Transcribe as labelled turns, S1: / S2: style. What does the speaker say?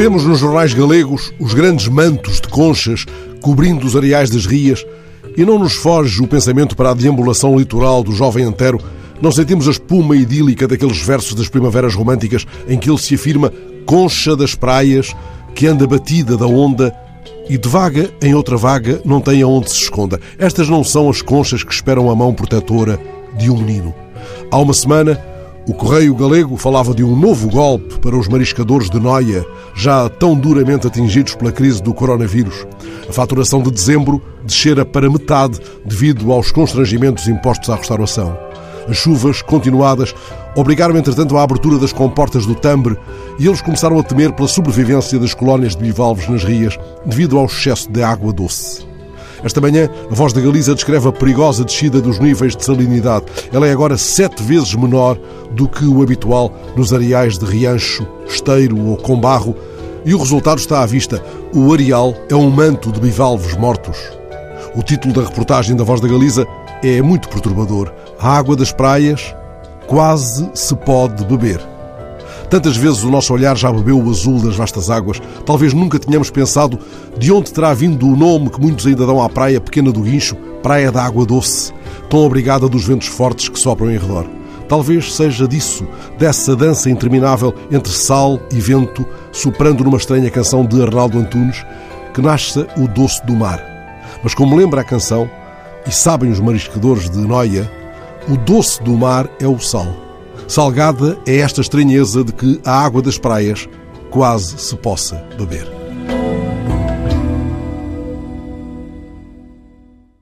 S1: Vemos nos jornais galegos os grandes mantos de conchas cobrindo os areais das rias e não nos foge o pensamento para a deambulação litoral do jovem antero. Não sentimos a espuma idílica daqueles versos das primaveras românticas em que ele se afirma concha das praias que anda batida da onda e de vaga em outra vaga não tem aonde se esconda. Estas não são as conchas que esperam a mão protetora de um menino. Há uma semana, o Correio Galego falava de um novo golpe para os mariscadores de Noia, já tão duramente atingidos pela crise do coronavírus. A faturação de dezembro descera para metade devido aos constrangimentos impostos à restauração. As chuvas continuadas obrigaram, entretanto, à abertura das comportas do Tambre e eles começaram a temer pela sobrevivência das colónias de bivalves nas rias devido ao excesso de água doce. Esta manhã, a Voz da Galiza descreve a perigosa descida dos níveis de salinidade. Ela é agora sete vezes menor do que o habitual nos areais de Riancho, Esteiro ou Combarro, e o resultado está à vista. O areal é um manto de bivalves mortos. O título da reportagem da Voz da Galiza é muito perturbador. A água das praias quase se pode beber. Tantas vezes o nosso olhar já bebeu o azul das vastas águas, talvez nunca tenhamos pensado de onde terá vindo o nome que muitos ainda dão à praia pequena do Guincho, Praia da Água Doce, tão obrigada dos ventos fortes que sopram em redor. Talvez seja disso, dessa dança interminável entre sal e vento, soprando numa estranha canção de Arnaldo Antunes, que nasce o doce do mar. Mas como lembra a canção, e sabem os mariscadores de Noia, o doce do mar é o sal. Salgada é esta estranheza de que a água das praias quase se possa beber.